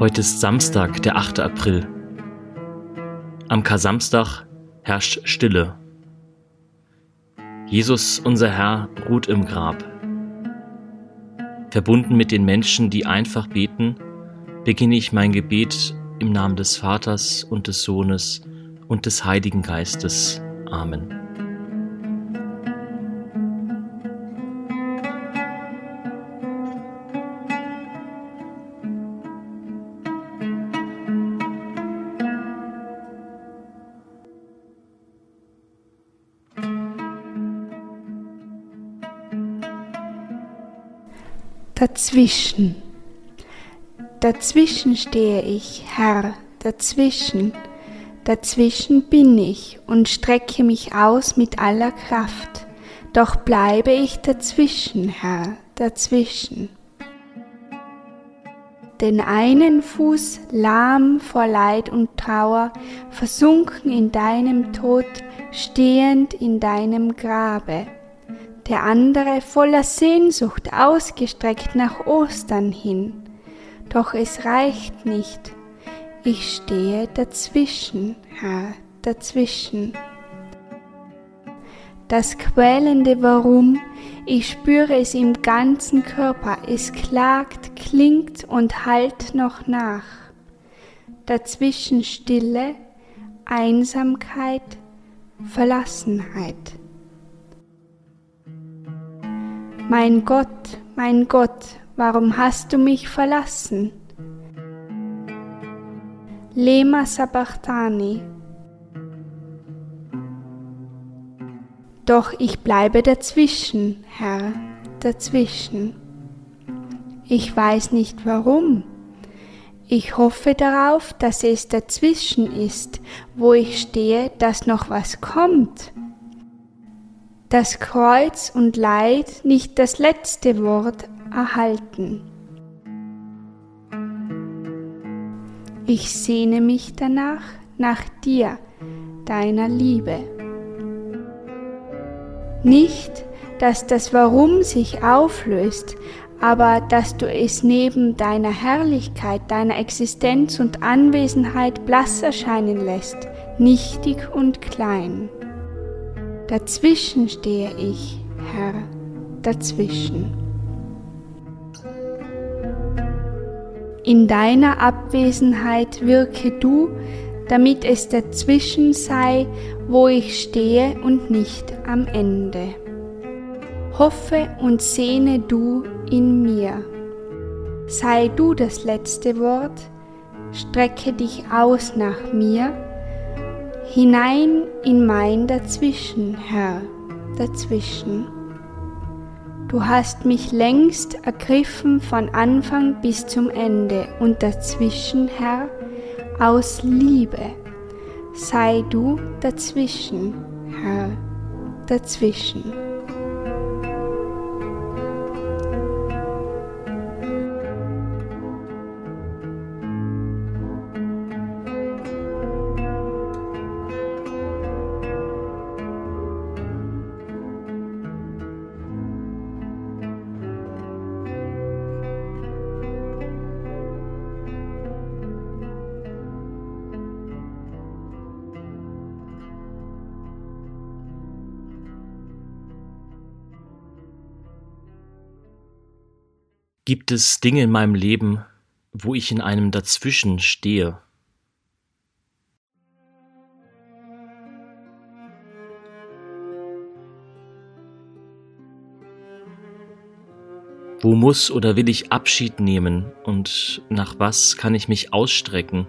Heute ist Samstag, der 8. April. Am Kar-Samstag herrscht Stille. Jesus, unser Herr, ruht im Grab. Verbunden mit den Menschen, die einfach beten, beginne ich mein Gebet im Namen des Vaters und des Sohnes und des Heiligen Geistes. Amen. Dazwischen. Dazwischen stehe ich, Herr, dazwischen. Dazwischen bin ich und strecke mich aus mit aller Kraft. Doch bleibe ich dazwischen, Herr, dazwischen. Den einen Fuß lahm vor Leid und Trauer, versunken in deinem Tod, stehend in deinem Grabe der andere voller Sehnsucht ausgestreckt nach Ostern hin. Doch es reicht nicht. Ich stehe dazwischen, Herr, dazwischen. Das quälende Warum, ich spüre es im ganzen Körper, es klagt, klingt und hallt noch nach. Dazwischen Stille, Einsamkeit, Verlassenheit. Mein Gott, mein Gott, warum hast du mich verlassen? Lema Sabachthani. Doch ich bleibe dazwischen, Herr, dazwischen. Ich weiß nicht warum. Ich hoffe darauf, dass es dazwischen ist, wo ich stehe, dass noch was kommt dass Kreuz und Leid nicht das letzte Wort erhalten. Ich sehne mich danach nach dir, deiner Liebe. Nicht, dass das Warum sich auflöst, aber dass du es neben deiner Herrlichkeit, deiner Existenz und Anwesenheit blass erscheinen lässt, nichtig und klein. Dazwischen stehe ich, Herr, dazwischen. In deiner Abwesenheit wirke du, damit es dazwischen sei, wo ich stehe und nicht am Ende. Hoffe und sehne du in mir. Sei du das letzte Wort, strecke dich aus nach mir, hinein in mein Dazwischen, Herr, dazwischen. Du hast mich längst ergriffen von Anfang bis zum Ende und dazwischen, Herr, aus Liebe. Sei du dazwischen, Herr, dazwischen. Gibt es Dinge in meinem Leben, wo ich in einem Dazwischen stehe? Wo muss oder will ich Abschied nehmen und nach was kann ich mich ausstrecken?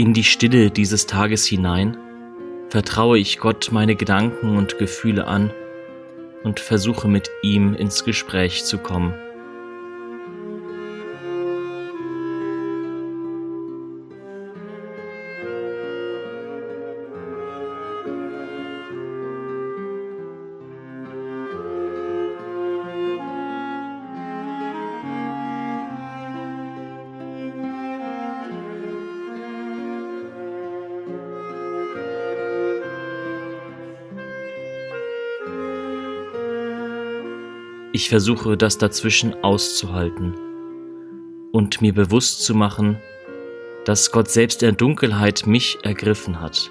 In die Stille dieses Tages hinein vertraue ich Gott meine Gedanken und Gefühle an und versuche mit ihm ins Gespräch zu kommen. Ich versuche das dazwischen auszuhalten und mir bewusst zu machen, dass Gott selbst in der Dunkelheit mich ergriffen hat.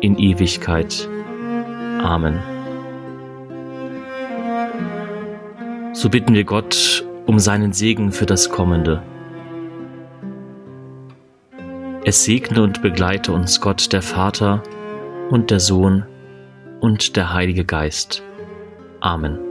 in Ewigkeit. Amen. So bitten wir Gott um seinen Segen für das Kommende. Es segne und begleite uns Gott der Vater und der Sohn und der Heilige Geist. Amen.